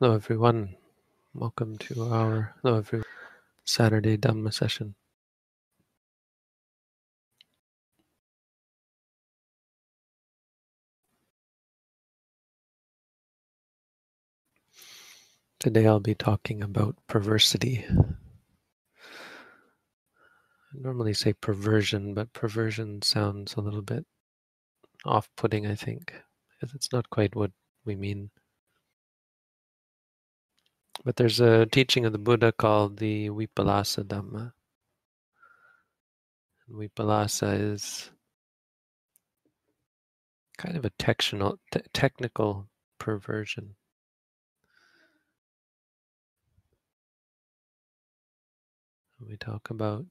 Hello, everyone. Welcome to our hello, everyone. Saturday Dhamma session. Today I'll be talking about perversity. I normally say perversion, but perversion sounds a little bit off putting, I think, because it's not quite what we mean. But there's a teaching of the Buddha called the Vipallasa Dhamma. Vipallasa is kind of a technical, te- technical perversion. we talk about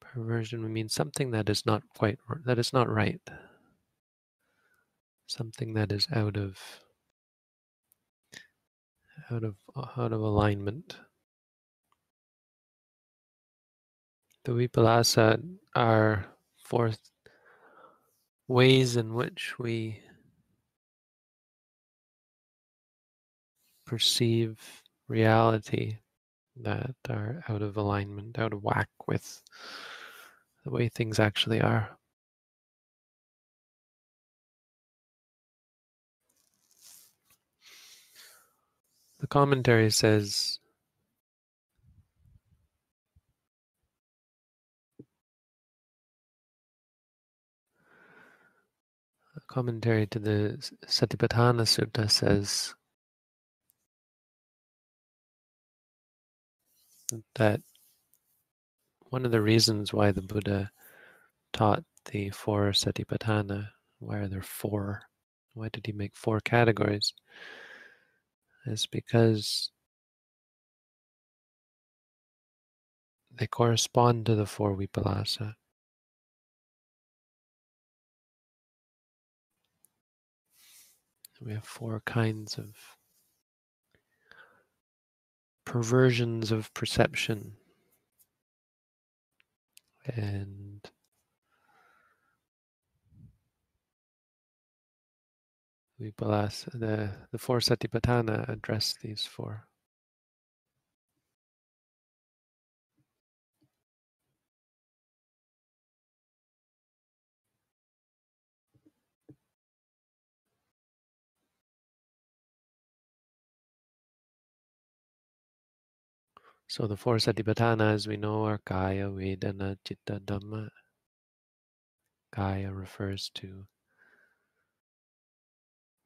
perversion, we mean something that is not quite that is not right. Something that is out of out of uh, out of alignment. The vipallasa are four ways in which we perceive reality that are out of alignment, out of whack with the way things actually are. The commentary says commentary to the Satipatthana Sutta says that one of the reasons why the Buddha taught the four Satipatthana, why are there four? Why did he make four categories? Is because they correspond to the four Vipallasa. We have four kinds of perversions of perception and Vipallasa, the, the four Satipatthana address these four. So the four Satipatthana, as we know, are Kaya, Vedana, Chitta, Dhamma. Kaya refers to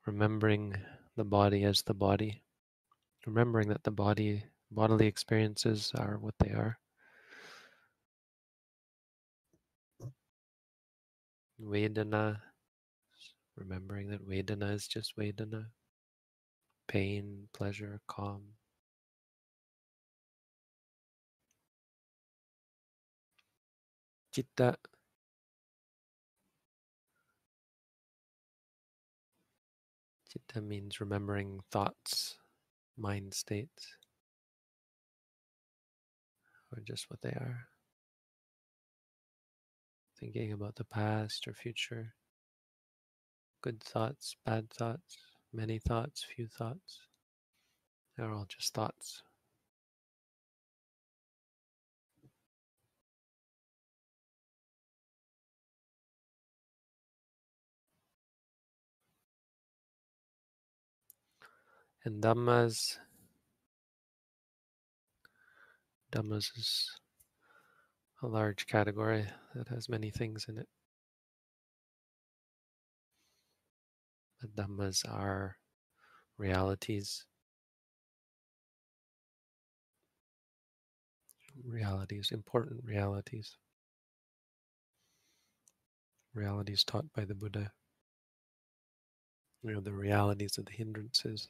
remembering the body as the body, remembering that the body, bodily experiences are what they are. Vedana, remembering that Vedana is just Vedana, pain, pleasure, calm. Chitta, Chitta means remembering thoughts, mind states, or just what they are. Thinking about the past or future, good thoughts, bad thoughts, many thoughts, few thoughts. They're all just thoughts. And Dhammas, Dhammas is a large category that has many things in it. But Dhammas are realities. Realities, important realities. Realities taught by the Buddha. You know, the realities of the hindrances.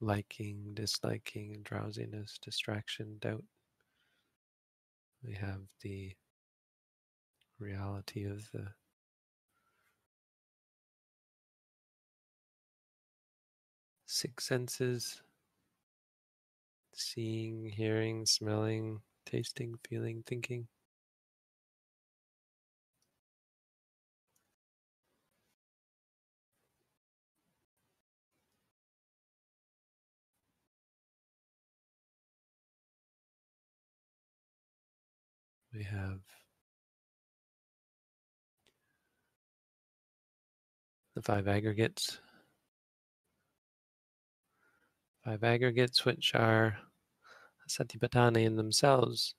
Liking, disliking, drowsiness, distraction, doubt. We have the reality of the six senses seeing, hearing, smelling, tasting, feeling, thinking. We have the five aggregates. Five aggregates, which are satipatthana in themselves,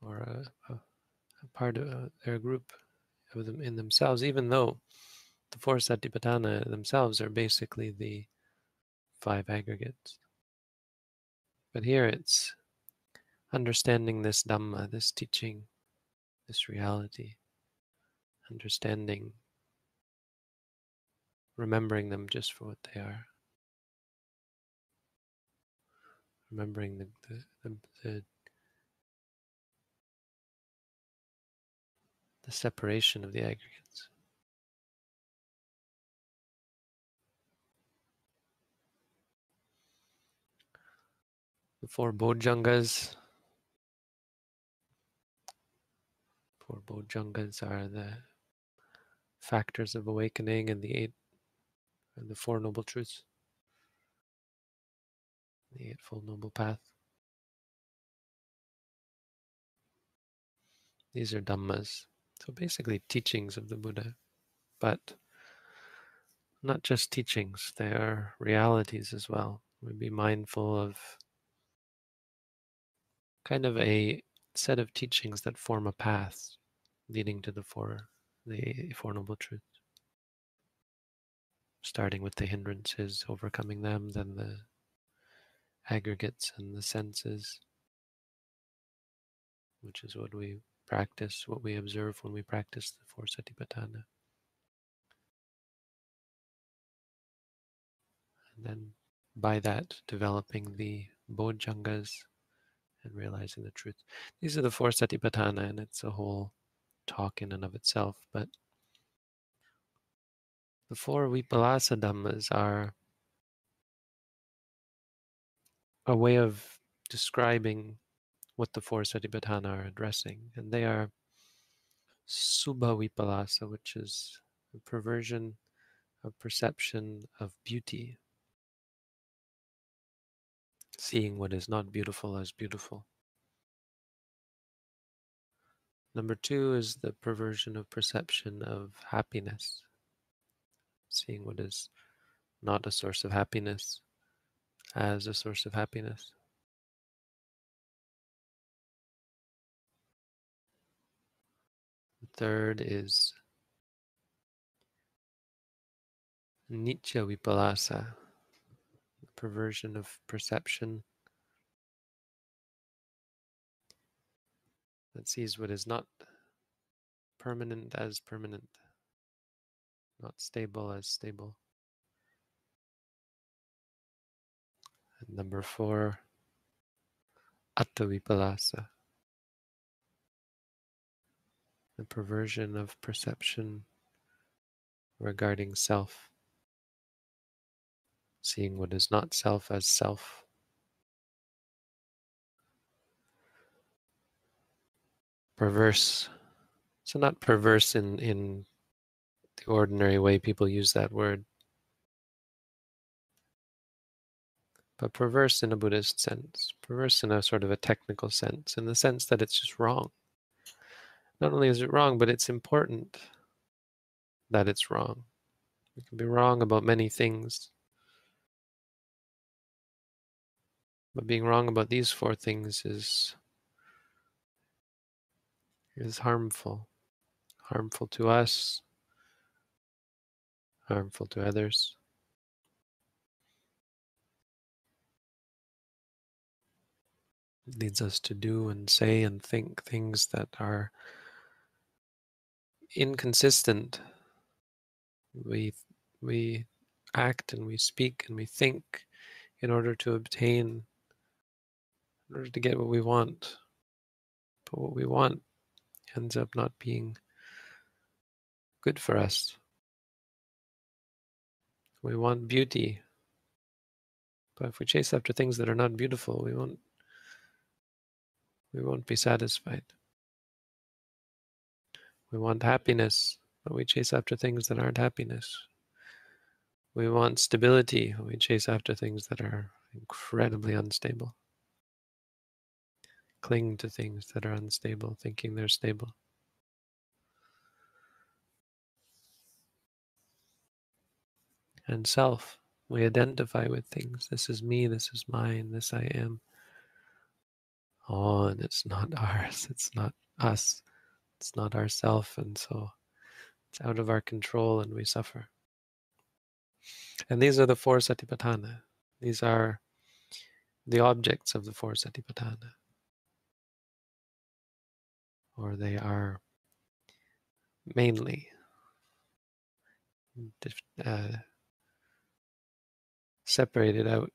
or a, a, a part of uh, their group of them in themselves, even though the four satipatthana themselves are basically the five aggregates. But here it's understanding this Dhamma, this teaching, this reality, understanding, remembering them just for what they are. Remembering the, the, the, the, the separation of the aggregates. The four Bojjhangas Four Bojjhangas are the factors of awakening and the eight and the four noble truths. The eightfold noble path. These are dhammas. So basically teachings of the Buddha. But not just teachings, they are realities as well. We be mindful of kind of a set of teachings that form a path leading to the four the four noble truths. Starting with the hindrances overcoming them then the aggregates and the senses which is what we practice what we observe when we practice the four satipatthana. And then by that developing the bojjhangas and realizing the truth. These are the four satipatthana, and it's a whole talk in and of itself. But the four vipallasa dhammas are a way of describing what the four satipatthana are addressing, and they are subha vipallasa, which is a perversion of perception of beauty seeing what is not beautiful as beautiful. Number two is the perversion of perception of happiness, seeing what is not a source of happiness as a source of happiness. Third is Nicca Vipallasa, perversion of perception. That sees what is not permanent as permanent, not stable as stable. And number four, Attavipallasa, the perversion of perception regarding self seeing what is not self as self. Perverse. So not perverse in, in the ordinary way people use that word, but perverse in a Buddhist sense, perverse in a sort of a technical sense, in the sense that it's just wrong. Not only is it wrong, but it's important that it's wrong. We can be wrong about many things. But being wrong about these four things is is harmful. Harmful to us, harmful to others. It leads us to do and say and think things that are inconsistent. We we act and we speak and we think in order to obtain in order to get what we want. But what we want ends up not being good for us. We want beauty. But if we chase after things that are not beautiful, we won't we won't be satisfied. We want happiness, but we chase after things that aren't happiness. We want stability, we chase after things that are incredibly unstable cling to things that are unstable, thinking they're stable. And self, we identify with things. This is me, this is mine, this I am. Oh, and it's not ours, it's not us, it's not ourself, and so it's out of our control and we suffer. And these are the four satipatthana. These are the objects of the four satipatthana. Or they are mainly uh, separated out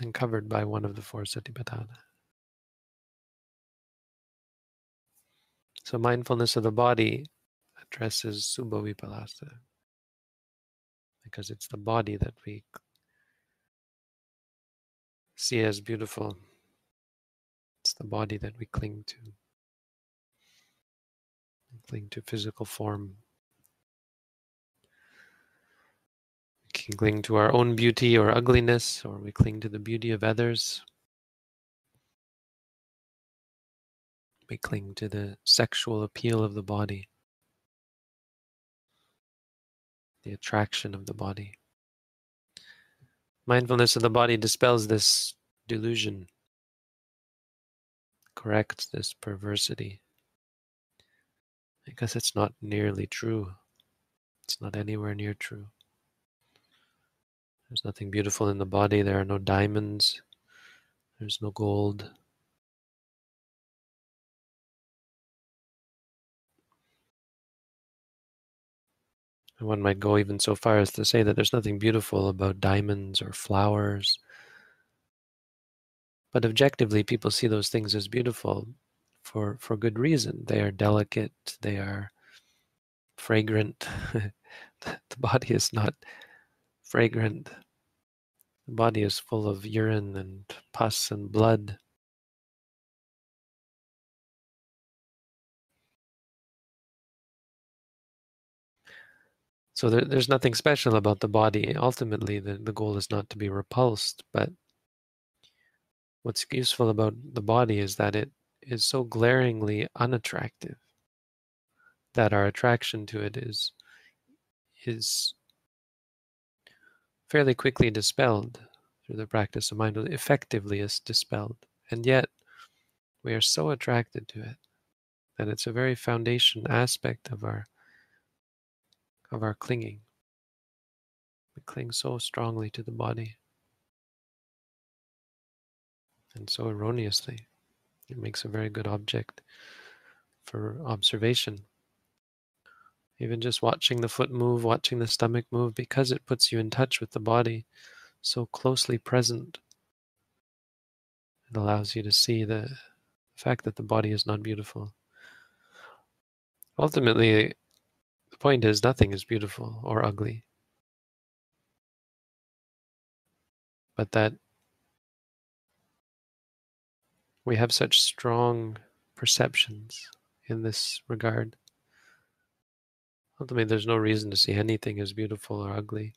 and covered by one of the four satipatthana. So mindfulness of the body addresses subha vipallasa because it's the body that we see as beautiful. It's the body that we cling to. Cling to physical form. We can cling to our own beauty or ugliness, or we cling to the beauty of others. We cling to the sexual appeal of the body, the attraction of the body. Mindfulness of the body dispels this delusion, corrects this perversity, because it's not nearly true. It's not anywhere near true. There's nothing beautiful in the body. There are no diamonds. There's no gold. one might go even so far as to say that there's nothing beautiful about diamonds or flowers. But objectively, people see those things as beautiful for, for good reason. They are delicate, they are fragrant. the body is not fragrant. The body is full of urine and pus and blood. So there, there's nothing special about the body. Ultimately, the, the goal is not to be repulsed, but what's useful about the body is that it is so glaringly unattractive that our attraction to it is is fairly quickly dispelled through the practice of mindfulness effectively is dispelled and yet we are so attracted to it that it's a very foundation aspect of our of our clinging. We cling so strongly to the body and so erroneously. It makes a very good object for observation. Even just watching the foot move, watching the stomach move, because it puts you in touch with the body, so closely present. It allows you to see the fact that the body is not beautiful. Ultimately, the point is, nothing is beautiful or ugly. But that we have such strong perceptions in this regard. Ultimately, there's no reason to see anything as beautiful or ugly.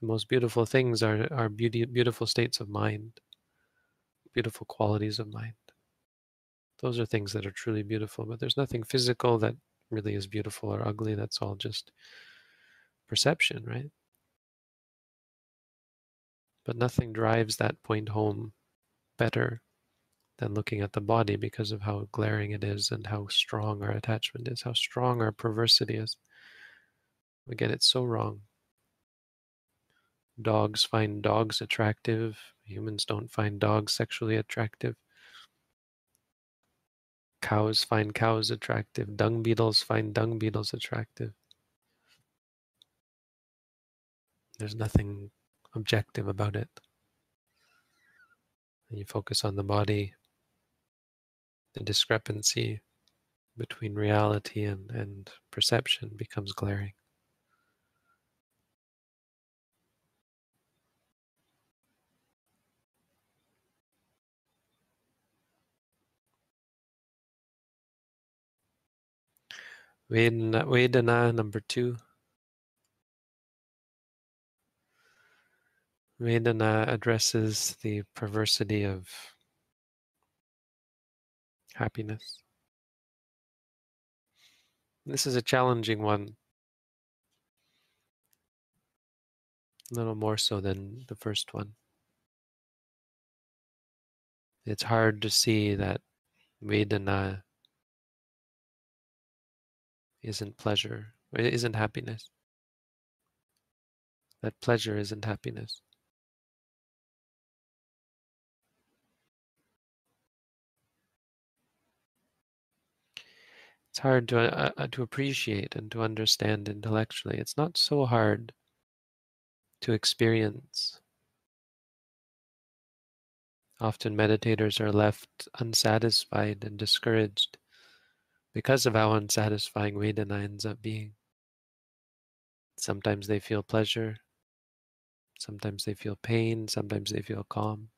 The most beautiful things are, are beauty, beautiful states of mind, beautiful qualities of mind. Those are things that are truly beautiful, but there's nothing physical that really is beautiful or ugly. That's all just perception, right? But nothing drives that point home better than looking at the body because of how glaring it is and how strong our attachment is, how strong our perversity is. We get it so wrong. Dogs find dogs attractive. Humans don't find dogs sexually attractive. Cows find cows attractive. Dung beetles find dung beetles attractive. There's nothing objective about it. And you focus on the body, the discrepancy between reality and, and perception becomes glaring. Vedana, Vedana number two. Vedana addresses the perversity of happiness. This is a challenging one, a little more so than the first one. It's hard to see that Vedana isn't pleasure, isn't happiness. That pleasure isn't happiness. It's hard to uh, uh, to appreciate and to understand intellectually. It's not so hard to experience. Often meditators are left unsatisfied and discouraged because of how unsatisfying Vedana ends up being. Sometimes they feel pleasure, sometimes they feel pain, sometimes they feel calm.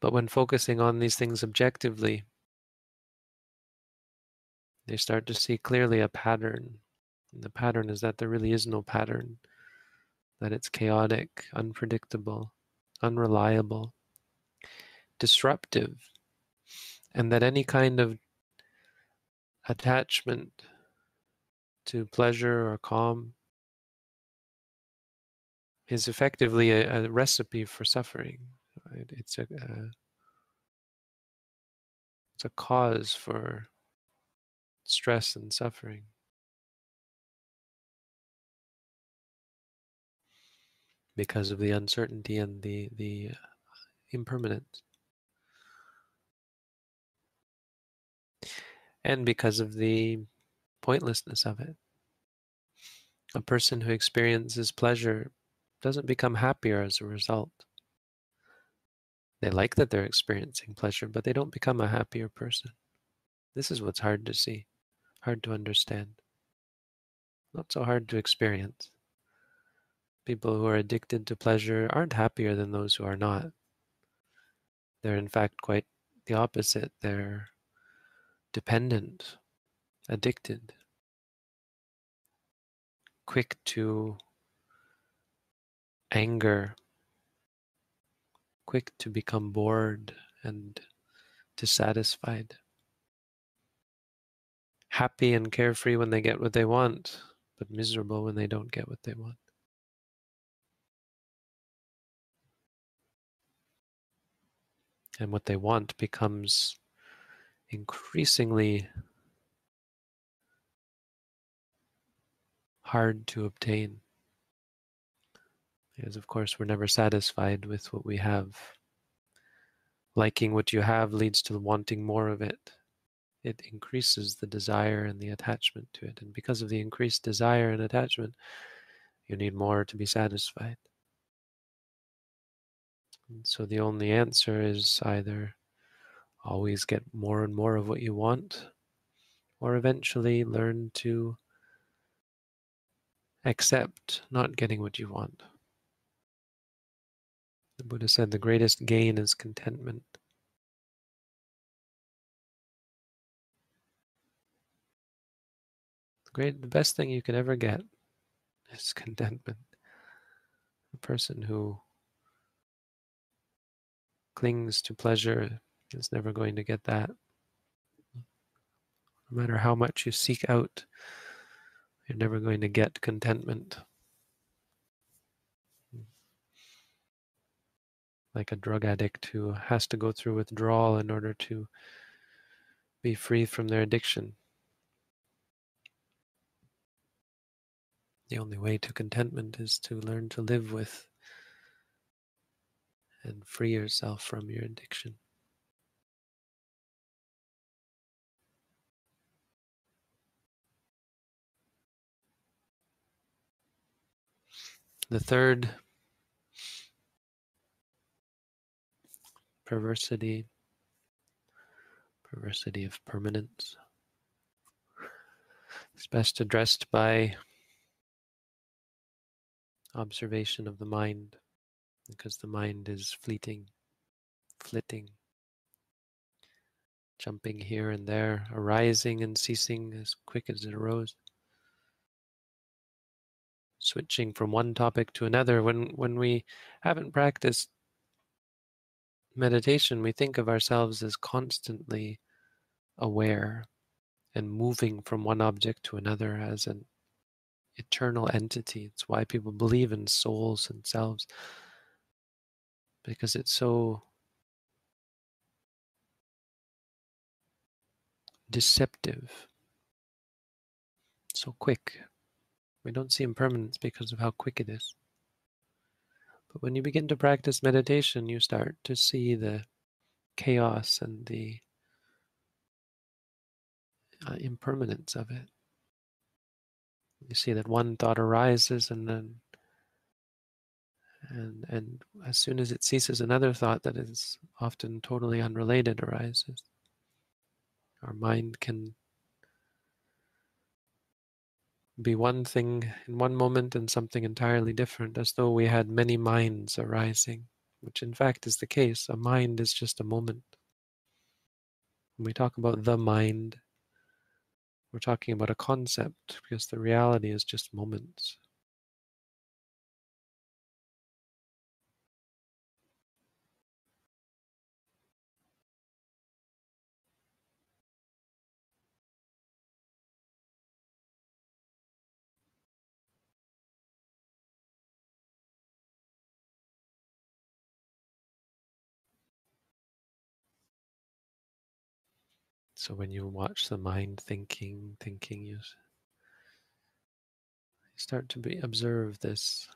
But when focusing on these things objectively, they start to see clearly a pattern. And the pattern is that there really is no pattern, that it's chaotic, unpredictable, unreliable, disruptive, and that any kind of attachment to pleasure or calm is effectively a, a recipe for suffering. It's a uh, it's a cause for stress and suffering. Because of the uncertainty and the the impermanence. and because of the pointlessness of it. A person who experiences pleasure doesn't become happier as a result. They like that they're experiencing pleasure, but they don't become a happier person. This is what's hard to see, hard to understand. Not so hard to experience. People who are addicted to pleasure aren't happier than those who are not. They're, in fact, quite the opposite. They're dependent, addicted, quick to anger, quick to become bored and dissatisfied, happy and carefree when they get what they want, but miserable when they don't get what they want. And what they want becomes increasingly hard to obtain. Because, of course, we're never satisfied with what we have. Liking what you have leads to wanting more of it. It increases the desire and the attachment to it. And because of the increased desire and attachment, you need more to be satisfied. And so the only answer is either always get more and more of what you want, or eventually learn to accept not getting what you want. The Buddha said the greatest gain is contentment. The great the best thing you can ever get is contentment. A person who clings to pleasure is never going to get that. No matter how much you seek out, you're never going to get contentment. Like a drug addict who has to go through withdrawal in order to be free from their addiction. The only way to contentment is to learn to live with and free yourself from your addiction. The third perversity, perversity of permanence, It's best addressed by observation of the mind, because the mind is fleeting, flitting, jumping here and there, arising and ceasing as quick as it arose. Switching from one topic to another when when we haven't practiced meditation, we think of ourselves as constantly aware and moving from one object to another as an eternal entity. It's why people believe in souls and selves, because it's so deceptive, so quick. We don't see impermanence because of how quick it is. But when you begin to practice meditation, you start to see the chaos and the uh, impermanence of it. You see that one thought arises and then and and as soon as it ceases another thought that is often totally unrelated arises. Our mind can be one thing in one moment and something entirely different, as though we had many minds arising, which in fact is the case. A mind is just a moment. When we talk about the mind, we're talking about a concept because the reality is just moments. So when you watch the mind thinking, thinking, you start to be observe this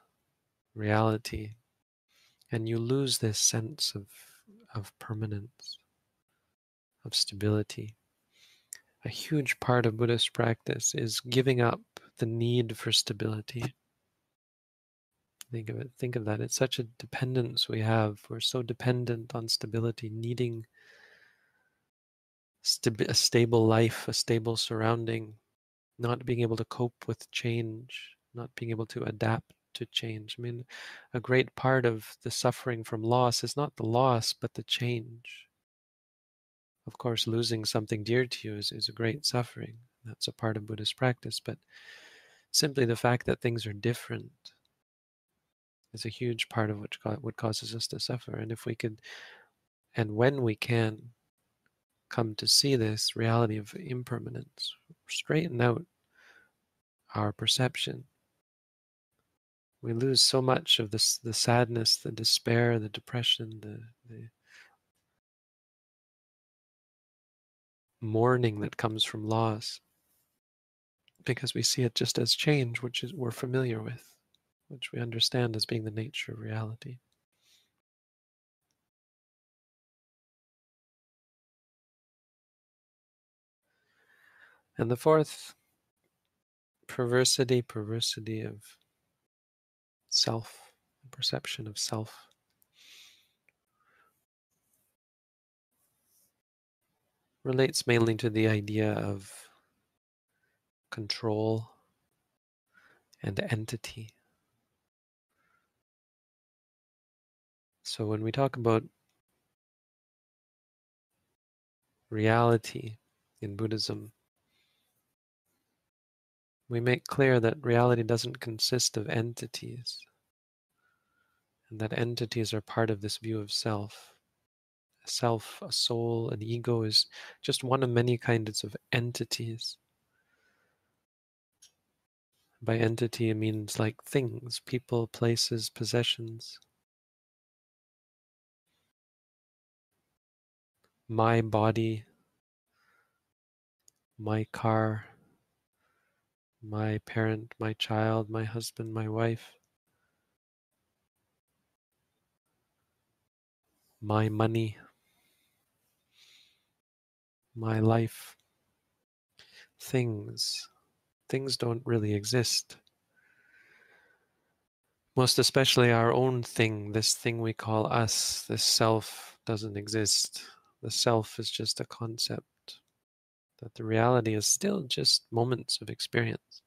reality, and you lose this sense of of permanence, of stability. A huge part of Buddhist practice is giving up the need for stability. Think of it. Think of that. It's such a dependence we have. We're so dependent on stability, needing a stable life, a stable surrounding, not being able to cope with change, not being able to adapt to change. I mean, a great part of the suffering from loss is not the loss, but the change. Of course, losing something dear to you is, is a great suffering. That's a part of Buddhist practice, but simply the fact that things are different is a huge part of what, what causes us to suffer. And if we could, and when we can, come to see this reality of impermanence, straighten out our perception, we lose so much of this the sadness, the despair, the depression, the, the mourning that comes from loss because we see it just as change, which is we're familiar with, which we understand as being the nature of reality. And the fourth, perversity, perversity of self, perception of self. Relates mainly to the idea of control and entity. So when we talk about reality in Buddhism, we make clear that reality doesn't consist of entities, and that entities are part of this view of self. A self, a soul, an ego is just one of many kinds of entities. By entity, it means like things, people, places, possessions. My body, my car, my parent, my child, my husband, my wife, my money, my life, things. Things don't really exist. Most especially our own thing, this thing we call us, this self doesn't exist. The self is just a concept that the reality is still just moments of experience.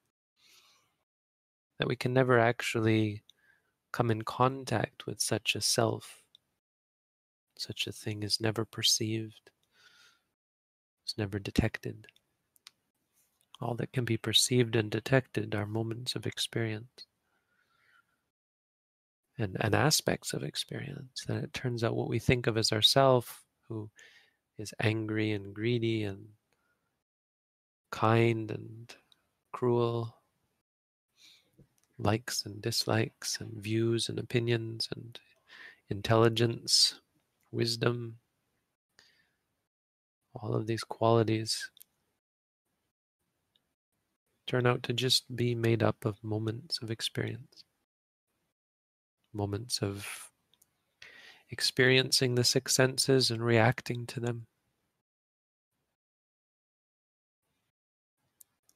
That we can never actually come in contact with such a self. Such a thing is never perceived, it's never detected. All that can be perceived and detected are moments of experience. and, and aspects of experience. That it turns out what we think of as ourself, who is angry and greedy and kind and cruel, likes and dislikes, and views and opinions, and intelligence, wisdom, all of these qualities turn out to just be made up of moments of experience, moments of experiencing the six senses and reacting to them,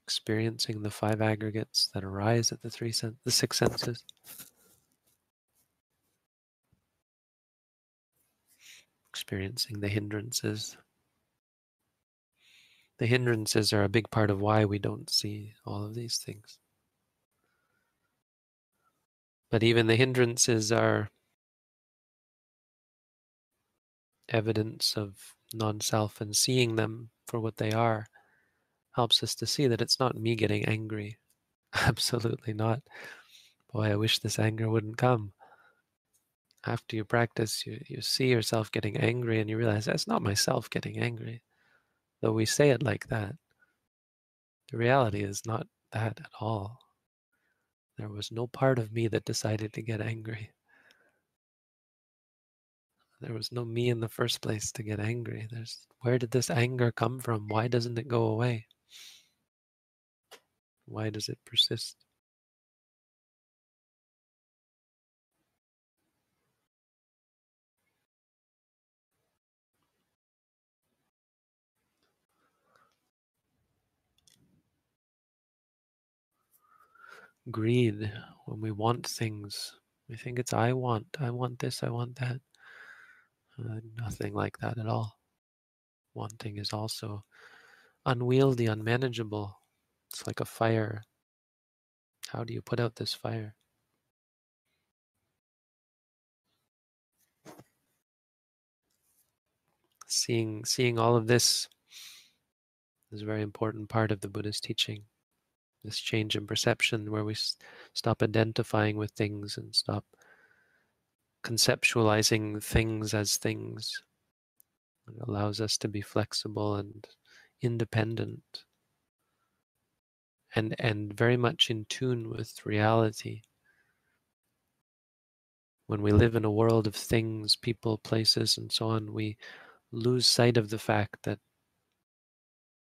experiencing the five aggregates that arise at the three sen- the six senses. Experiencing the hindrances the hindrances are a big part of why we don't see all of these things. But even the hindrances are evidence of non self, and seeing them for what they are helps us to see that it's not me getting angry. Absolutely not. Boy, I wish this anger wouldn't come. After you practice, you, you see yourself getting angry and you realize that's not myself getting angry though we say it like that. The reality is not that at all. There was no part of me that decided to get angry. There was no me in the first place to get angry. There's where did this anger come from? Why doesn't it go away? Why does it persist? greed when we want things. We think it's I want, I want this, I want that. Uh, nothing like that at all. Wanting is also unwieldy, unmanageable. It's like a fire. How do you put out this fire? Seeing, seeing all of this is a very important part of the Buddha's teaching this change in perception where we stop identifying with things and stop conceptualizing things as things. It allows us to be flexible and independent and, and very much in tune with reality. When we live in a world of things, people, places, and so on, we lose sight of the fact that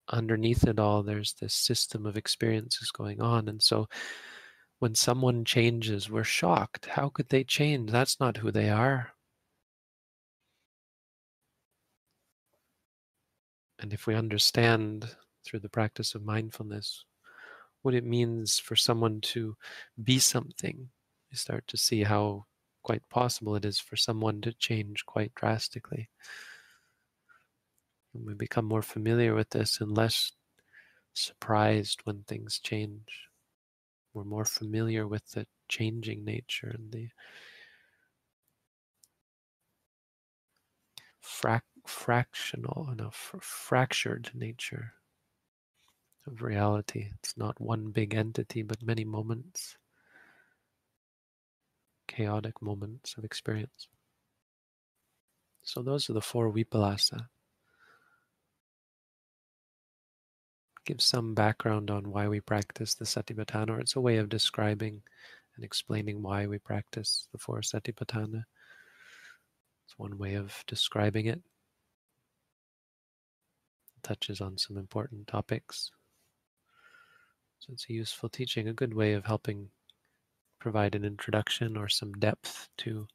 underneath it all, there's this system of experiences going on. And so when someone changes, we're shocked. How could they change? That's not who they are. And if we understand through the practice of mindfulness what it means for someone to be something, we start to see how quite possible it is for someone to change quite drastically. And we become more familiar with this and less surprised when things change. We're more familiar with the changing nature and the frac- fractional and a f- fractured nature of reality. It's not one big entity, but many moments, chaotic moments of experience. So, those are the four vipallasa. give some background on why we practice the Satipatthana, or it's a way of describing and explaining why we practice the four Satipatthana. It's one way of describing it. Touches on some important topics. So it's a useful teaching, a good way of helping provide an introduction or some depth to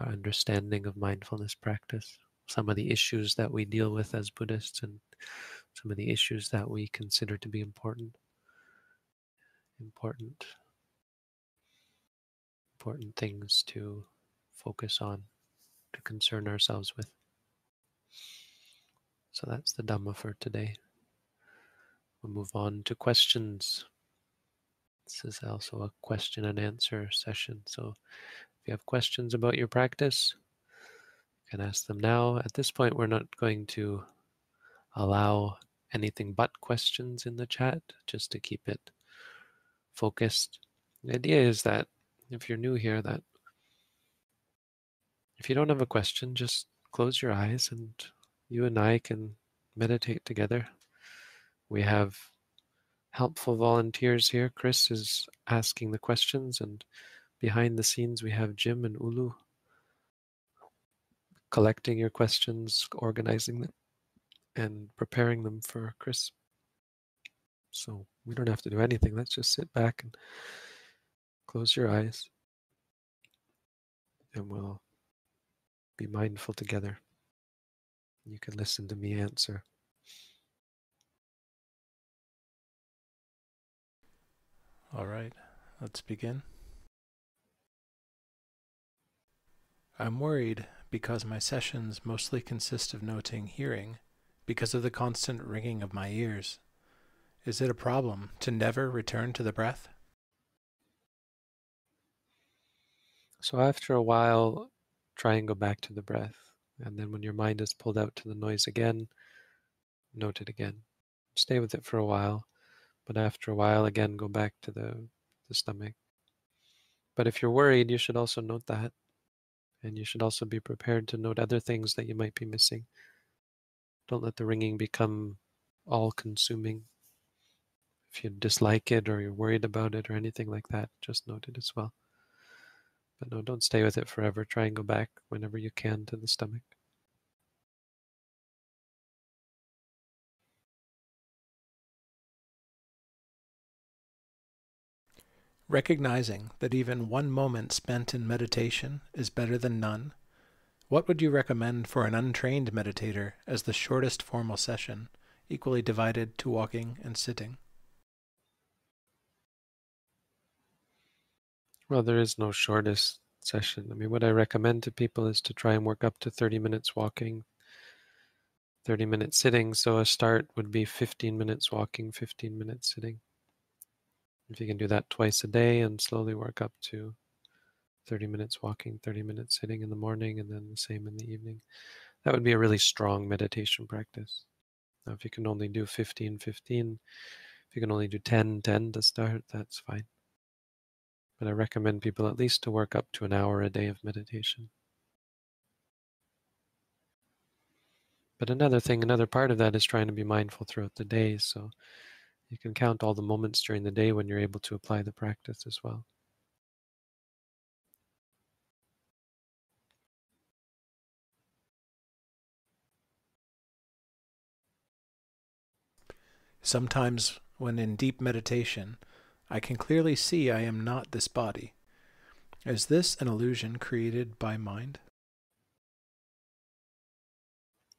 our understanding of mindfulness practice, some of the issues that we deal with as Buddhists and some of the issues that we consider to be important. Important, important things to focus on, to concern ourselves with. So that's the Dhamma for today. We'll move on to questions. This is also a question and answer session. So if you have questions about your practice, you can ask them now. At this point, we're not going to allow anything but questions in the chat just to keep it focused. The idea is that if you're new here, that if you don't have a question, just close your eyes and you and I can meditate together. We have helpful volunteers here. Chris is asking the questions, and behind the scenes, we have Jim and Ulu collecting your questions, organizing them, and preparing them for Chris. So we don't have to do anything. Let's just sit back and close your eyes, and we'll be mindful together. You can listen to me answer. All right, let's begin. I'm worried because my sessions mostly consist of noting hearing because of the constant ringing of my ears. Is it a problem to never return to the breath? So after a while, try and go back to the breath. And then when your mind is pulled out to the noise again, note it again. Stay with it for a while, but after a while, again, go back to the, the stomach. But if you're worried, you should also note that. And you should also be prepared to note other things that you might be missing. Don't let the ringing become all consuming. If you dislike it or you're worried about it or anything like that, just note it as well. But no, don't stay with it forever. Try and go back whenever you can to the stomach. Recognizing that even one moment spent in meditation is better than none, what would you recommend for an untrained meditator as the shortest formal session, equally divided to walking and sitting? Well, there is no shortest session. I mean, what I recommend to people is to try and work up to 30 minutes walking, 30 minutes sitting. So a start would be 15 minutes walking, 15 minutes sitting. If you can do that twice a day and slowly work up to 30 minutes walking, 30 minutes sitting in the morning, and then the same in the evening, that would be a really strong meditation practice. Now, if you can only do 15, 15, if you can only do 10, 10 to start, that's fine. But I recommend people at least to work up to an hour a day of meditation. But another thing, another part of that is trying to be mindful throughout the day. So you can count all the moments during the day when you're able to apply the practice as well. Sometimes, when in deep meditation, I can clearly see I am not this body. Is this an illusion created by mind?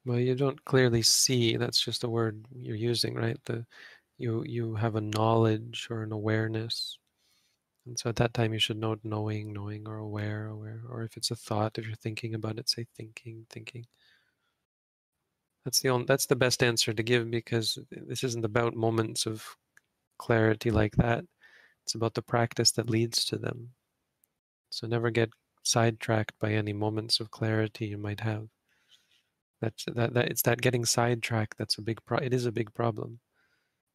Well, you don't clearly see. That's just a word you're using, right? The you you have a knowledge or an awareness, and so at that time you should note knowing, knowing, or aware, aware. Or if it's a thought, if you're thinking about it, say thinking, thinking. That's the only. That's the best answer to give because this isn't about moments of clarity like that. It's about the practice that leads to them. So never get sidetracked by any moments of clarity you might have. That's that, that it's that getting sidetracked that's a big pro it is a big problem.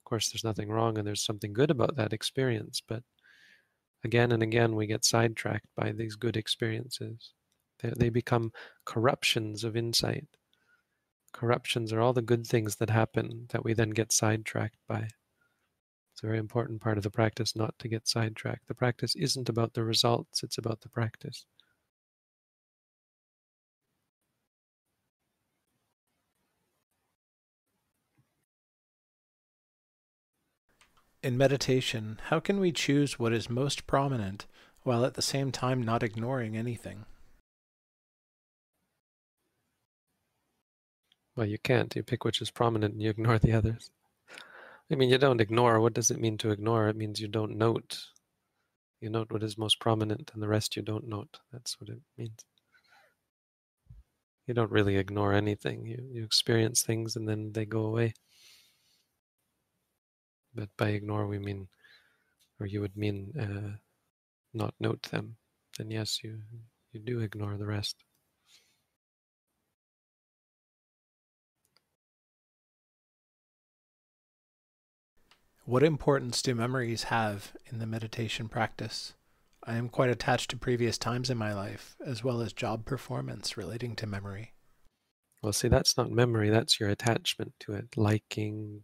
Course there's nothing wrong and there's something good about that experience, but again and again we get sidetracked by these good experiences. They, they become corruptions of insight. Corruptions are all the good things that happen that we then get sidetracked by. It's a very important part of the practice not to get sidetracked. The practice isn't about the results, it's about the practice. In meditation, how can we choose what is most prominent while at the same time not ignoring anything? Well, you can't. You pick which is prominent and you ignore the others. I mean, you don't ignore. What does it mean to ignore? It means you don't note. You note what is most prominent, and the rest you don't note. That's what it means. You don't really ignore anything. You you experience things, and then they go away. But by ignore, we mean, or you would mean, uh, not note them. Then yes, you you do ignore the rest. What importance do memories have in the meditation practice? I am quite attached to previous times in my life, as well as job performance relating to memory. Well, see, that's not memory, that's your attachment to it, liking,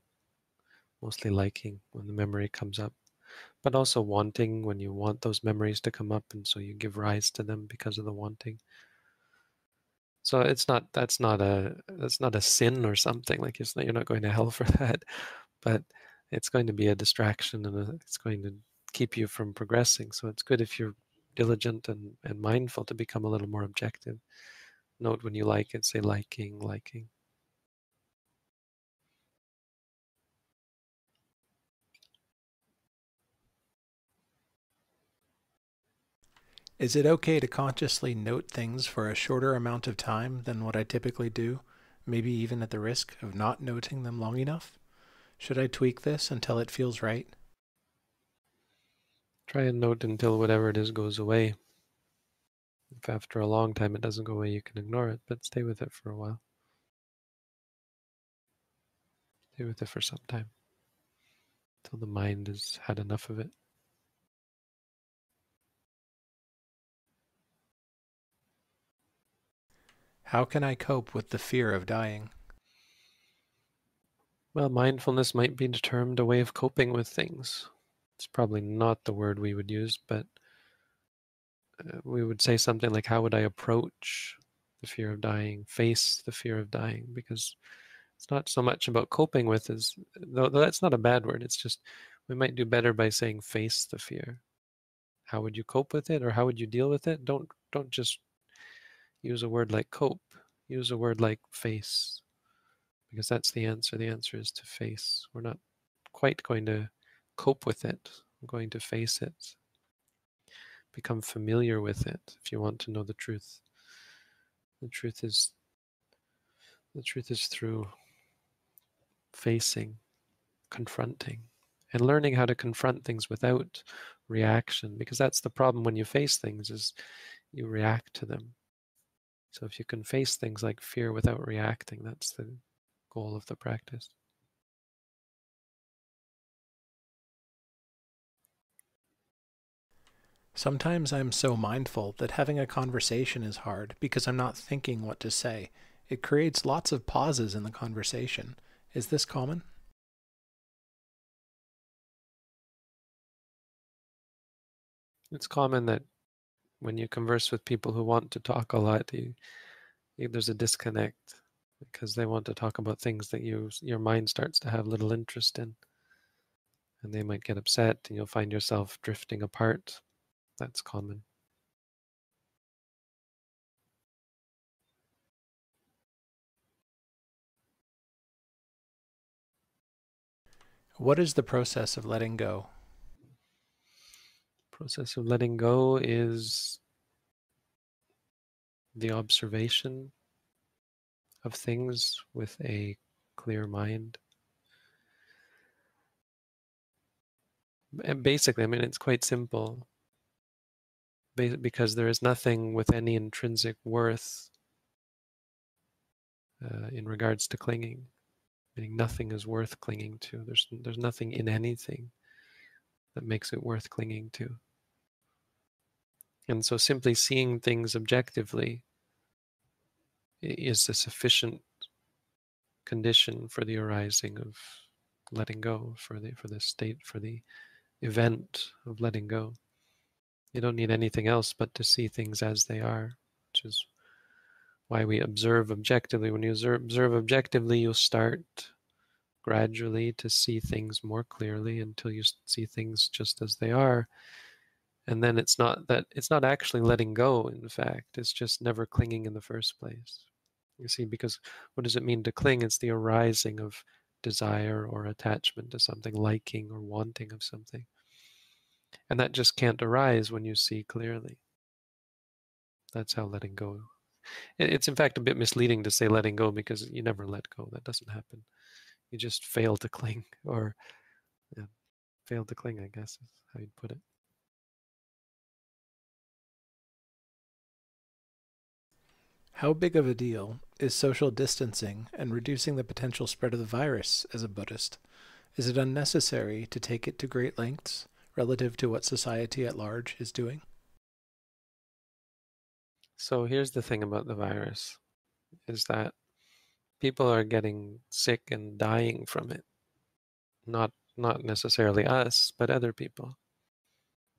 mostly liking when the memory comes up, but also wanting when you want those memories to come up, and so you give rise to them because of the wanting. So it's not that's not a that's not a sin or something like it's not, you're not going to hell for that, but it's going to be a distraction and a, it's going to keep you from progressing. So it's good if you're diligent and, and mindful to become a little more objective. Note when you like it, say liking, liking. Is it okay to consciously note things for a shorter amount of time than what I typically do, maybe even at the risk of not noting them long enough? Should I tweak this until it feels right? Try and note until whatever it is goes away. If after a long time it doesn't go away, you can ignore it, but stay with it for a while. Stay with it for some time until the mind has had enough of it. How can I cope with the fear of dying? Well, mindfulness might be termed a way of coping with things. It's probably not the word we would use, but uh, we would say something like, How would I approach the fear of dying, face the fear of dying? Because it's not so much about coping with as though, though that's not a bad word. It's just we might do better by saying face the fear. How would you cope with it or how would you deal with it? Don't don't just use a word like cope. Use a word like face. Because that's the answer. The answer is to face. We're not quite going to cope with it. We're going to face it. Become familiar with it if you want to know the truth. The truth is the truth is through facing, confronting, and learning how to confront things without reaction because that's the problem when you face things is you react to them so if you can face things like fear without reacting that's the goal of the practice Sometimes I'm so mindful that having a conversation is hard because I'm not thinking what to say. It creates lots of pauses in the conversation. Is this common? It's common that when you converse with people who want to talk a lot, you, you, there's a disconnect because they want to talk about things that you your mind starts to have little interest in, and they might get upset, and you'll find yourself drifting apart. That's common. What is the process of letting go? Process of letting go is the observation of things with a clear mind. And basically, I mean, it's quite simple because there is nothing with any intrinsic worth uh, in regards to clinging meaning nothing is worth clinging to. There's there's nothing in anything that makes it worth clinging to. And so simply seeing things objectively is a sufficient condition for the arising of letting go, for the for the state, for the event of letting go. You don't need anything else but to see things as they are, which is why we observe objectively. When you observe objectively, you'll start gradually to see things more clearly until you see things just as they are. And then it's not that it's not actually letting go, in fact, it's just never clinging in the first place. You see, because what does it mean to cling? It's the arising of desire or attachment to something, liking or wanting of something. And that just can't arise when you see clearly. That's how letting go it's in fact a bit misleading to say letting go because you never let go. That doesn't happen. You just fail to cling, or yeah, fail to cling, I guess is how you'd put it. How big of a deal is social distancing and reducing the potential spread of the virus as a Buddhist? Is it unnecessary to take it to great lengths relative to what society at large is doing? So here's the thing about the virus is that people are getting sick and dying from it. Not not necessarily us, but other people.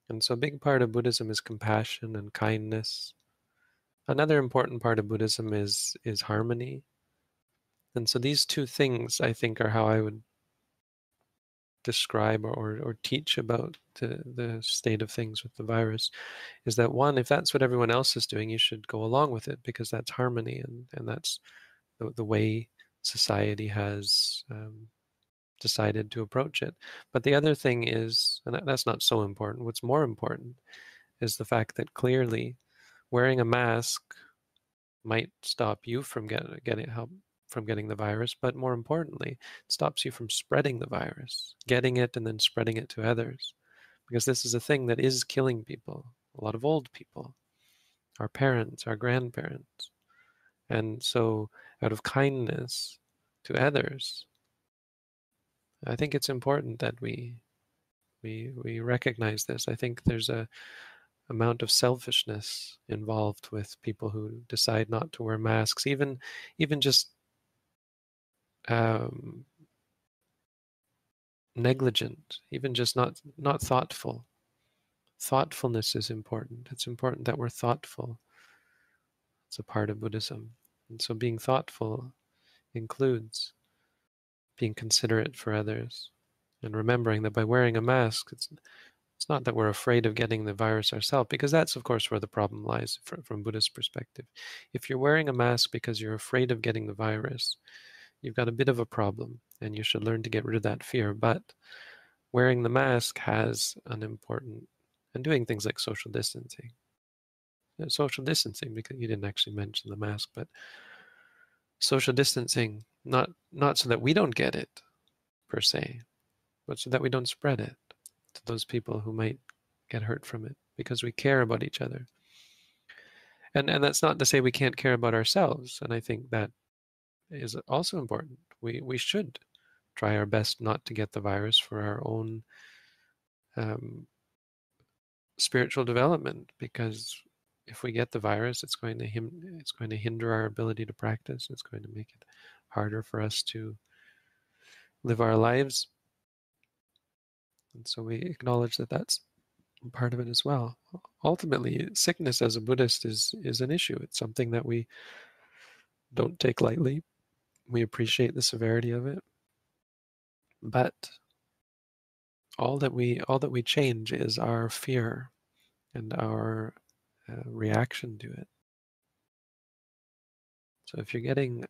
And so a big part of Buddhism is compassion and kindness. Another important part of Buddhism is is harmony. And so these two things I think are how I would describe or, or teach about the, the state of things with the virus is that one, if that's what everyone else is doing, you should go along with it because that's harmony and, and that's the, the way society has um, decided to approach it. But the other thing is, and that's not so important, what's more important is the fact that clearly wearing a mask might stop you from get, getting help from getting the virus, but more importantly, it stops you from spreading the virus, getting it and then spreading it to others. Because this is a thing that is killing people, a lot of old people, our parents, our grandparents. And so, out of kindness to others, I think it's important that we we we recognize this. I think there's a amount of selfishness involved with people who decide not to wear masks, even even just um, negligent, even just not not thoughtful. Thoughtfulness is important. It's important that we're thoughtful. It's a part of Buddhism, and so being thoughtful includes being considerate for others and remembering that by wearing a mask, it's it's not that we're afraid of getting the virus ourselves, because that's, of course, where the problem lies from, from Buddhist perspective. If you're wearing a mask because you're afraid of getting the virus, you've got a bit of a problem and you should learn to get rid of that fear. But wearing the mask has an important, and doing things like social distancing. Social distancing, because you didn't actually mention the mask, but social distancing, not not so that we don't get it per se, but so that we don't spread it to those people who might get hurt from it because we care about each other. And and that's not to say we can't care about ourselves. And I think that is also important. We we should try our best not to get the virus for our own um, spiritual development, because if we get the virus, it's going to him it's going to hinder our ability to practice. It's going to make it harder for us to live our lives. And so we acknowledge that that's part of it as well. Ultimately, sickness as a Buddhist is is an issue. It's something that we don't take lightly we appreciate the severity of it but all that we all that we change is our fear and our reaction to it. So if you're getting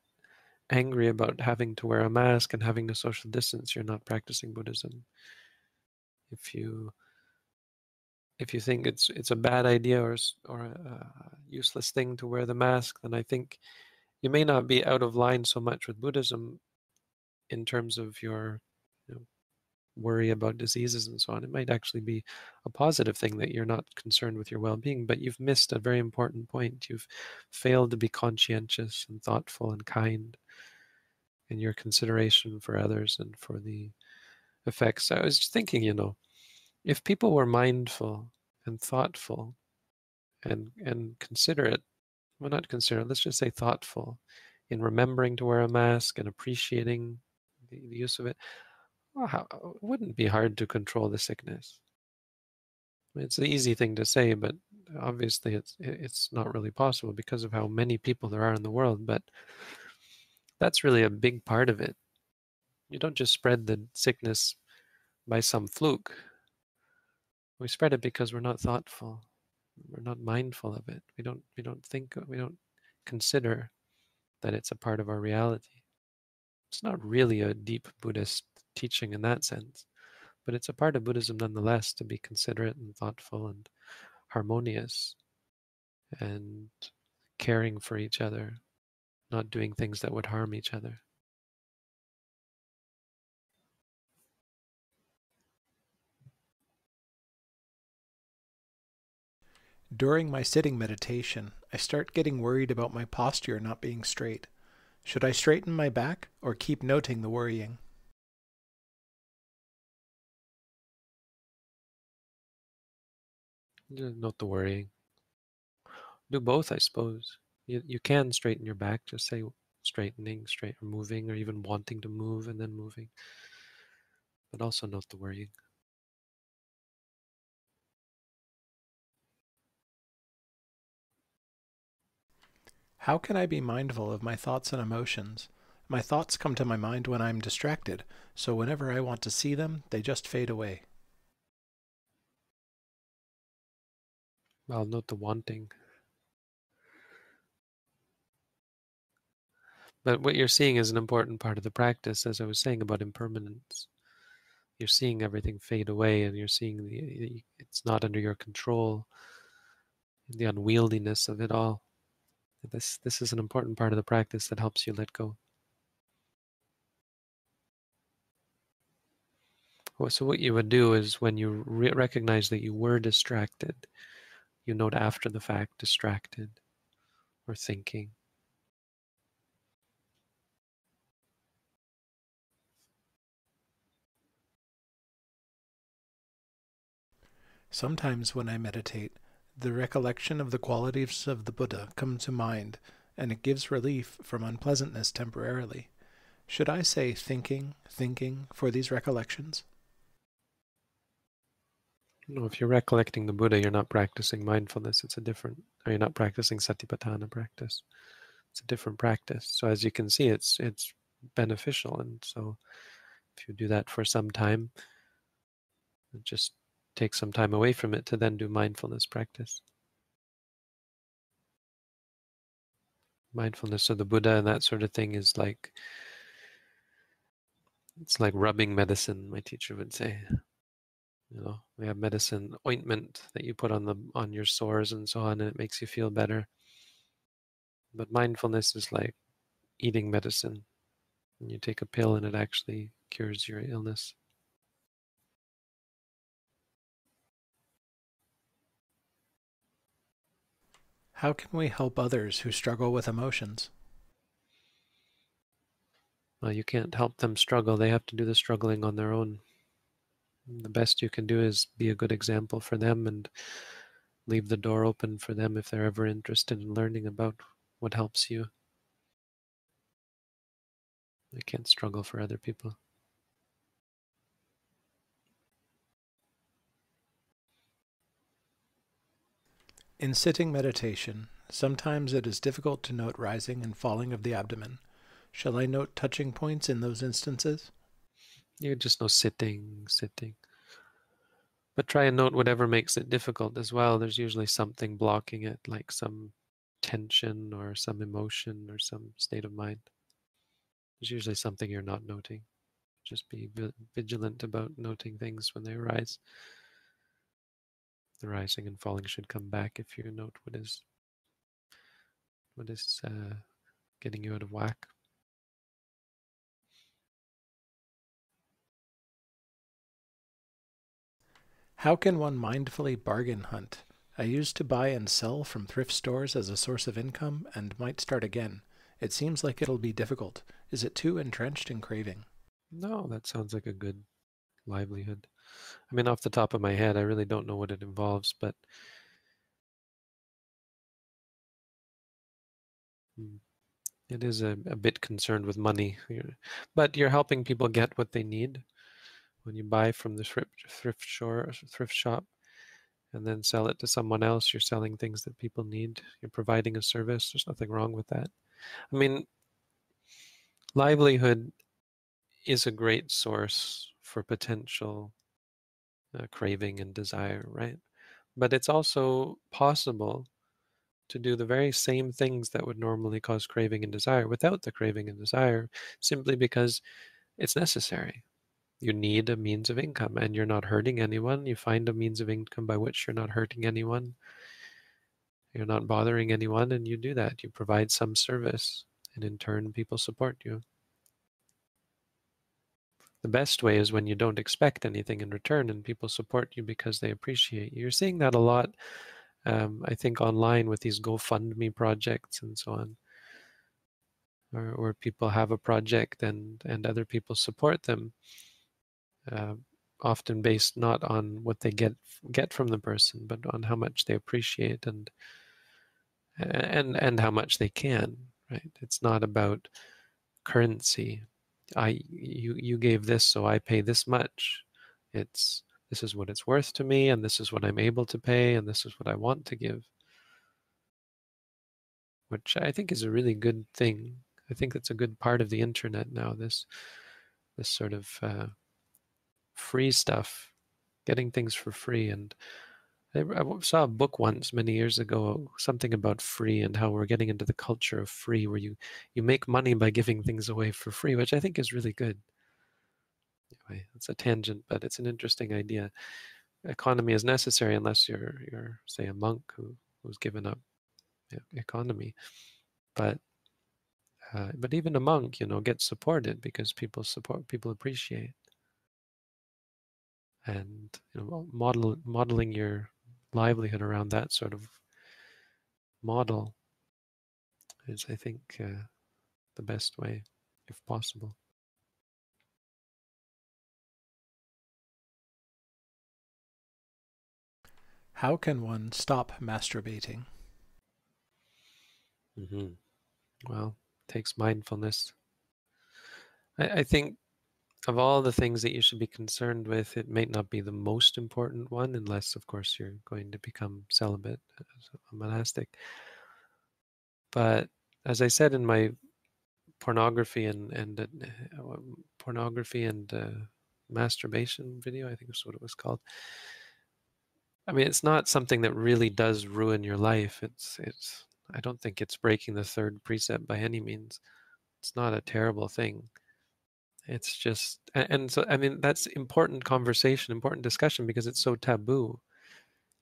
angry about having to wear a mask and having to social distance you're not practicing buddhism. If you if you think it's it's a bad idea or or a useless thing to wear the mask then i think you may not be out of line so much with Buddhism in terms of your worry about diseases and so on. It might actually be a positive thing that you're not concerned with your well being, but you've missed a very important point. You've failed to be conscientious and thoughtful and kind in your consideration for others and for the effects. I was thinking, you know, if people were mindful and thoughtful and and considerate well, not considerate, let's just say thoughtful in remembering to wear a mask and appreciating the, the use of it, well, how, uh, it wouldn't be hard to control the sickness. It's the easy thing to say, but obviously it's it's not really possible because of how many people there are in the world. But that's really a big part of it. You don't just spread the sickness by some fluke. We spread it because we're not thoughtful we're not mindful of it we don't we don't think we don't consider that it's a part of our reality it's not really a deep buddhist teaching in that sense but it's a part of buddhism nonetheless to be considerate and thoughtful and harmonious and caring for each other not doing things that would harm each other During my sitting meditation, I start getting worried about my posture not being straight. Should I straighten my back or keep noting the worrying? Note the worrying. do both, I suppose. You, you can straighten your back, just say straightening, straight or moving, or even wanting to move and then moving. But also note the worrying. How can I be mindful of my thoughts and emotions? My thoughts come to my mind when I'm distracted, so whenever I want to see them, they just fade away. I'll note the wanting. But what you're seeing is an important part of the practice, as I was saying about impermanence. You're seeing everything fade away, and you're seeing the it's not under your control, the unwieldiness of it all. This this is an important part of the practice that helps you let go. So what you would do is when you re- recognize that you were distracted, you note after the fact distracted or thinking. Sometimes when I meditate, the recollection of the qualities of the Buddha come to mind, and it gives relief from unpleasantness temporarily. Should I say thinking, thinking for these recollections? If you're recollecting the Buddha, you're not practicing mindfulness. It's a different, or you're not practicing satipatthana practice. It's a different practice. So as you can see, it's it's beneficial, and so if you do that for some time, just take some time away from it to then do mindfulness practice. Mindfulness of the Buddha and that sort of thing is like it's like rubbing medicine. My teacher would say. You know, we have medicine ointment that you put on the on your sores and so on, and it makes you feel better. But mindfulness is like eating medicine. And you take a pill and it actually cures your illness. How can we help others who struggle with emotions? Well, you can't help them struggle. They have to do the struggling on their own the best you can do is be a good example for them and leave the door open for them if they're ever interested in learning about what helps you. I can't struggle for other people. In sitting meditation, sometimes it is difficult to note rising and falling of the abdomen. Shall I note touching points in those instances? You just know sitting, sitting. But try and note whatever makes it difficult as well. There's usually something blocking it, like some tension or some emotion or some state of mind. There's usually something you're not noting. Just be vigilant about noting things when they arise. The rising and falling should come back if you note what is what is uh, getting you out of whack. How can one mindfully bargain hunt? I used to buy and sell from thrift stores as a source of income and might start again. It seems like it'll be difficult. Is it too entrenched in craving? No, that sounds like a good livelihood. I mean, off the top of my head, I really don't know what it involves, but hmm, it is a, a bit concerned with money. But you're helping people get what they need when you buy from the thrift thrift store thrift shop and then sell it to someone else you're selling things that people need you're providing a service there's nothing wrong with that. I mean livelihood is a great source for potential uh, craving and desire right? But it's also possible to do the very same things that would normally cause craving and desire without the craving and desire simply because it's necessary you need a means of income and you're not hurting anyone. You find a means of income by which you're not hurting anyone. You're not bothering anyone, and you do that. You provide some service, and in turn, people support you. The best way is when you don't expect anything in return and people support you because they appreciate you. You're seeing that a lot, um, I think, online with these GoFundMe projects and so on, or where people have a project and, and other people support them uh, often based not on what they get get from the person, but on how much they appreciate and and and how much they can. Right? It's not about currency. I you you gave this, so I pay this much. It's this is what it's worth to me, and this is what I'm able to pay, and this is what I want to give. Which I think is a really good thing. I think that's a good part of the internet now. This this sort of uh, free stuff, getting things for free. And I, I saw a book once many years ago, something about free and how we're getting into the culture of free, where you you make money by giving things away for free, which I think is really good. Anyway, it's a tangent, but it's an interesting idea. Economy is necessary unless you're you're say a monk who who's given up economy, but uh, but even a monk, you know, gets supported because people support people appreciate, and you know, model modeling your livelihood around that sort of model is, I think, uh, the best way, if possible. How can one stop masturbating? Mm-hmm. Well, takes mindfulness. I, I think of all the things that you should be concerned with, it may not be the most important one, unless, of course, you're going to become celibate a monastic. But as I said in my pornography and and uh, pornography and uh, masturbation video, I think that's what it was called. I mean, it's not something that really does ruin your life. It's it's. I don't think it's breaking the third precept by any means. It's not a terrible thing. It's just, and so I mean, that's important conversation, important discussion because it's so taboo.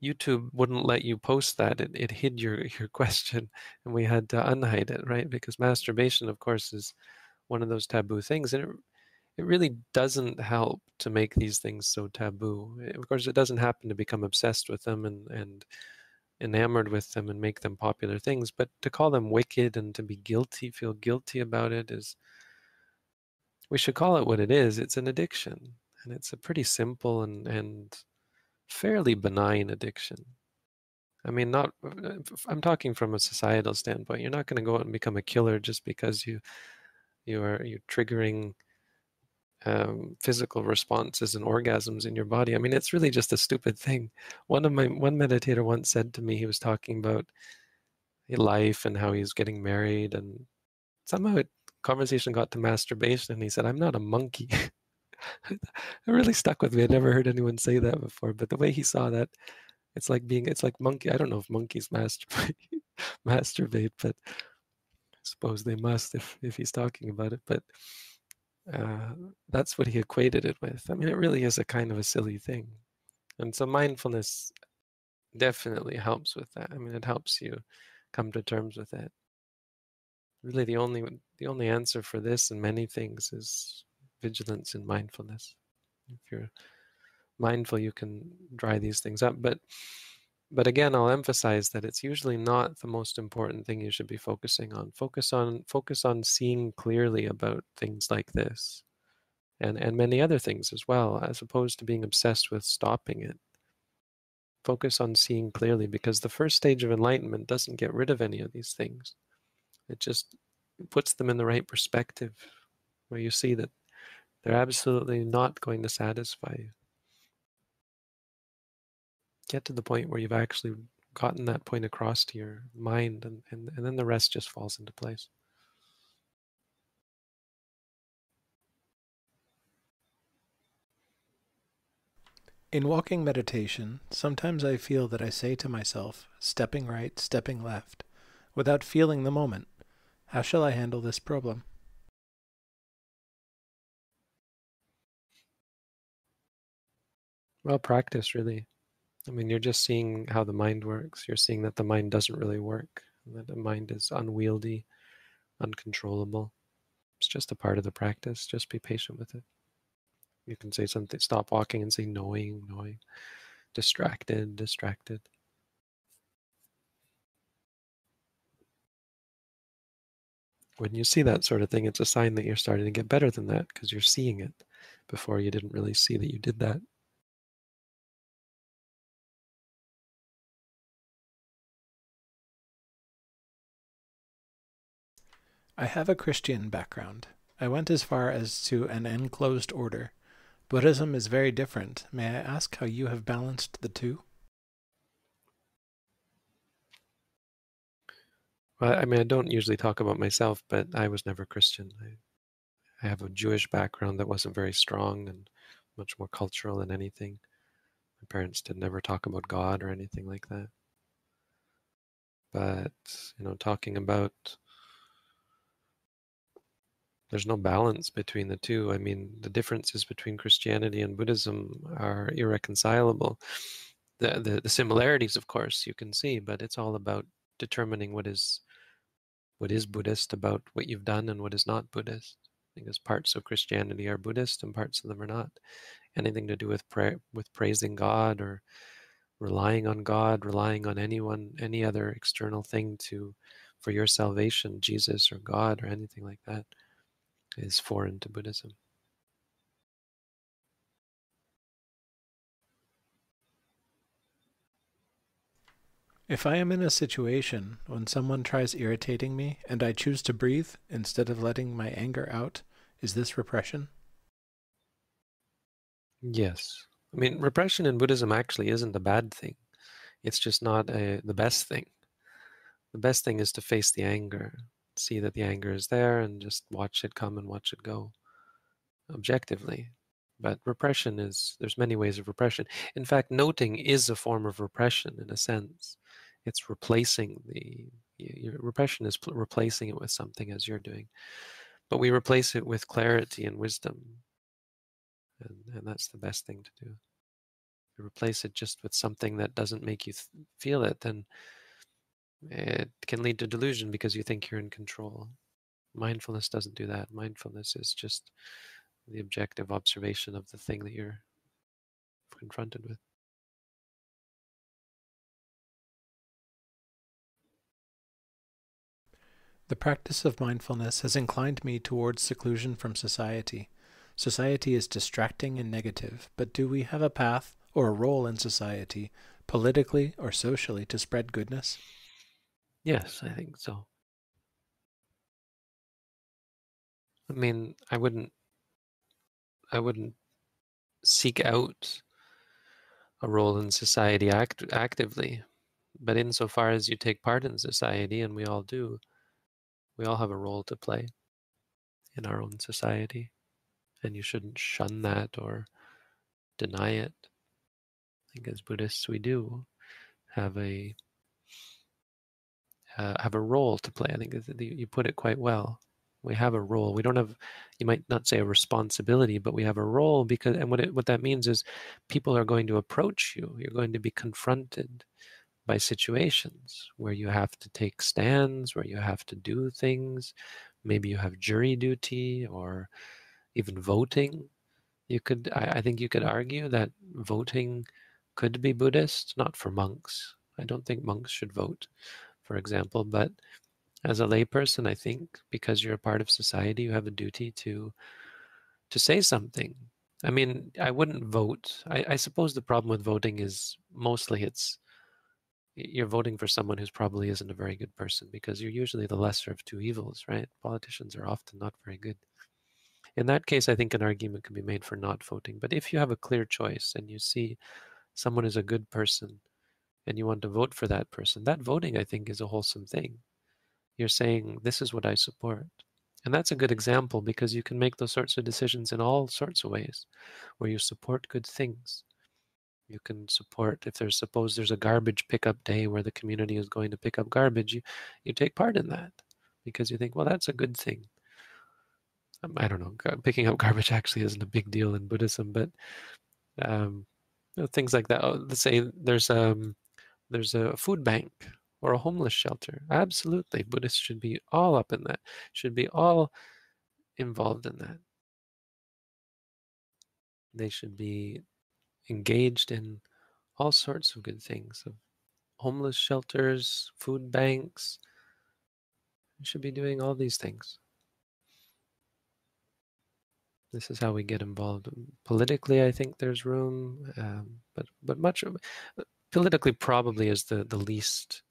YouTube wouldn't let you post that. It, it hid your, your question and we had to unhide it, right? Because masturbation, of course, is one of those taboo things. And it, it really doesn't help to make these things so taboo. Eh, of course, it doesn't happen to become obsessed with them and, and enamored with them and make them popular things. But to call them wicked and to be guilty, feel guilty about it is, we should call it what it is. It's an addiction. And it's a pretty simple and, and fairly benign addiction. I mean, not, uh, I'm talking from a societal standpoint. You're not going to go out and become a killer just because you, you are, you're triggering um, physical responses and orgasms in your body. I mean, it's really just a stupid thing. One of my, one meditator once said to me, he was talking about life and how he's getting married and somehow it conversation got to masturbation and he said, I'm not a monkey. it really stuck with me. I never heard anyone say that before. But the way he saw that, it's like being, it's like monkey. I don't know if monkeys masturbate, masturbate, but I suppose they must if, if he's talking about it. But uh, that's what he equated it with. I mean, it really is a kind of a silly thing. And so mindfulness definitely helps with that. I mean, it helps you come to terms with it really the only the only answer for this and many things is vigilance and mindfulness. If you're mindful you can dry these things up but but again i'll emphasize that it's usually not the most important thing you should be focusing on. Focus on focus on seeing clearly about things like this and and many other things as well as opposed to being obsessed with stopping it. Focus on seeing clearly because the first stage of enlightenment doesn't get rid of any of these things it just puts them in the right perspective where you see that they're absolutely not going to satisfy you. Get to the point where you've actually gotten that point across to your mind, and, and, and then the rest just falls into place. In walking meditation, sometimes I feel that I say to myself, stepping right, stepping left, without feeling the moment. How shall I handle this problem? Well, practice really. I mean, you're just seeing how the mind works. You're seeing that the mind doesn't really work, that the mind is unwieldy, uncontrollable. It's just a part of the practice. Just be patient with it. You can say something, stop walking and say knowing, knowing, distracted, distracted. when you see that sort of thing, it's a sign that you're starting to get better than that because you're seeing it. Before you didn't really see that you did that. I have a Christian background. I went as far as to an enclosed order. Buddhism is very different. May I ask how you have balanced the two? Well, I mean, I don't usually talk about myself, but I was never Christian. I, I have a Jewish background that wasn't very strong and much more cultural than anything. My parents did never talk about God or anything like that. But, you know, talking about there's no balance between the two. I mean, the differences between Christianity and Buddhism are irreconcilable. The, the, the similarities, of course, you can see, but it's all about determining what is what is Buddhist about what you've done and what is not Buddhist. Because parts of Christianity are Buddhist and parts of them are not. Anything to do with pra- with praising God or relying on God, relying on anyone, any other external thing to for your salvation, Jesus or God or anything like that is foreign to Buddhism. If I am in a situation when someone tries irritating me and I choose to breathe instead of letting my anger out, is this repression? Yes. I mean, repression in Buddhism actually isn't a bad thing. It's just not a, the best thing. The best thing is to face the anger, see that the anger is there and just watch it come and watch it go objectively but repression is there's many ways of repression in fact noting is a form of repression in a sense it's replacing the repression is replacing it with something as you're doing but we replace it with clarity and wisdom and, and that's the best thing to do you replace it just with something that doesn't make you feel it then it can lead to delusion because you think you're in control. Mindfulness doesn't do that. Mindfulness is just the objective observation of the thing that you're confronted with. The practice of mindfulness has inclined me towards seclusion from society. Society is distracting and negative, but do we have a path or a role in society, politically or socially, to spread goodness? Yes, I think so. I mean, I wouldn't I wouldn't seek out a role in society act- actively, but insofar as you take part in society, and we all do, we all have a role to play in our own society, and you shouldn't shun that or deny it. I think as Buddhists, we do have a uh, have a role to play. I think you put it quite well. We have a role. We don't have, you might not say a responsibility, but we have a role because, and what it, what that means is, people are going to approach you. You're going to be confronted by situations where you have to take stands, where you have to do things. Maybe you have jury duty or even voting. You could, I, I think, you could argue that voting could be Buddhist, not for monks. I don't think monks should vote for example. But as a layperson, I think because you're a part of society, you have a duty to to say something. I mean, I wouldn't vote. I, I suppose the problem with voting is mostly it's you're voting for someone who's probably isn't a very good person because you're usually the lesser of two evils, right? Politicians are often not very good. In that case, I think an argument can be made for not voting. But if you have a clear choice and you see someone is a good person and you want to vote for that person, that voting, I think, is a wholesome thing. You're saying, this is what I support. And that's a good example because you can make those sorts of decisions in all sorts of ways where you support good things. You can support, if there's, suppose there's a garbage pickup day where the community is going to pick up garbage, you, you take part in that because you think, well, that's a good thing. Um, I don't know, picking up garbage actually isn't a big deal in Buddhism, but um, you know, things like that. Oh, let's say there's um, there's a food bank or a homeless shelter. Absolutely. Buddhists should be all up in that, should be all involved in that. They should be engaged in all sorts of good things of homeless shelters, food banks. We should be doing all these things. This is how we get involved politically. I think there's room, um, but but much of, politically probably is the the least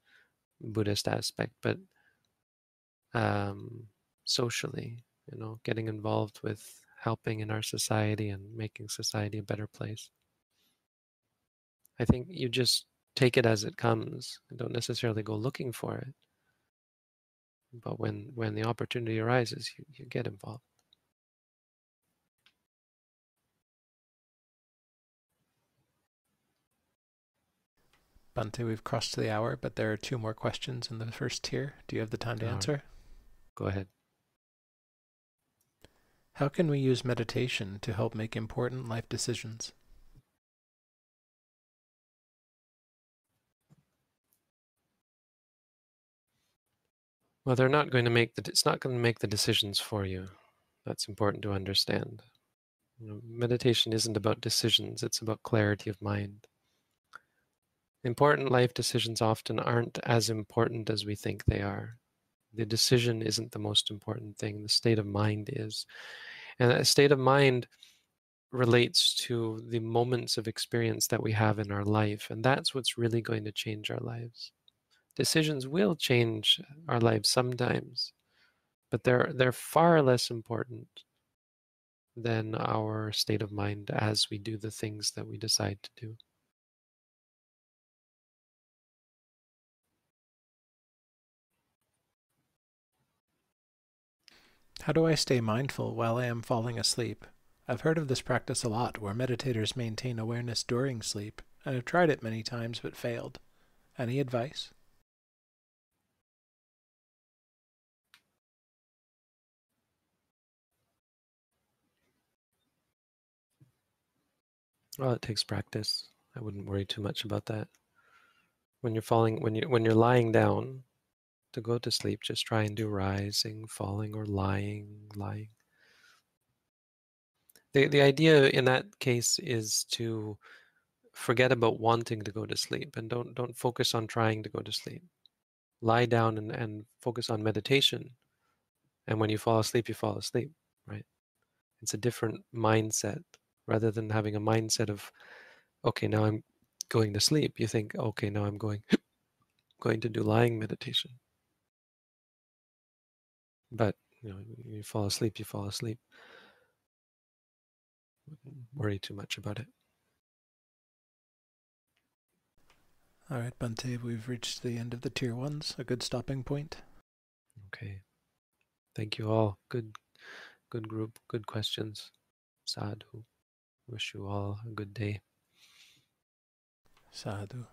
Buddhist aspect, but um, socially, you know, getting involved with helping in our society and making society a better place. I think you just take it as it comes and don't necessarily go looking for it. But when, when the opportunity arises, you, you get involved. Bhante, we've crossed the hour, but there are two more questions in the first tier. Do you have the time to answer? Go ahead. How can we use meditation to help make important life decisions? Well, they're not going to make the. It's not going to make the decisions for you. That's important to understand. You know, meditation isn't about decisions. It's about clarity of mind. Important life decisions often aren't as important as we think they are. The decision isn't the most important thing, the state of mind is. And a state of mind relates to the moments of experience that we have in our life, and that's what's really going to change our lives. Decisions will change our lives sometimes, but they're they're far less important than our state of mind as we do the things that we decide to do. How do I stay mindful while I am falling asleep? I've heard of this practice a lot where meditators maintain awareness during sleep, and I've tried it many times but failed. Any advice? Well, it takes practice. I wouldn't worry too much about that. When you're falling, when you when you're lying down, to go to sleep, just try and do rising, falling, or lying, lying. The, the idea in that case is to forget about wanting to go to sleep and don't, don't focus on trying to go to sleep. Lie down and, and focus on meditation. And when you fall asleep, you fall asleep, right? It's a different mindset rather than having a mindset of, okay, now I'm going to sleep. You think, okay, now I'm going going to do lying meditation. But you know, you fall asleep, you fall asleep. worry too much about it. All right, Bhante, we've reached the end of the tier ones. A good stopping point. Okay. Thank you all. Good, good group. Good questions. Sadhu. Wish you all a good day. Sadhu.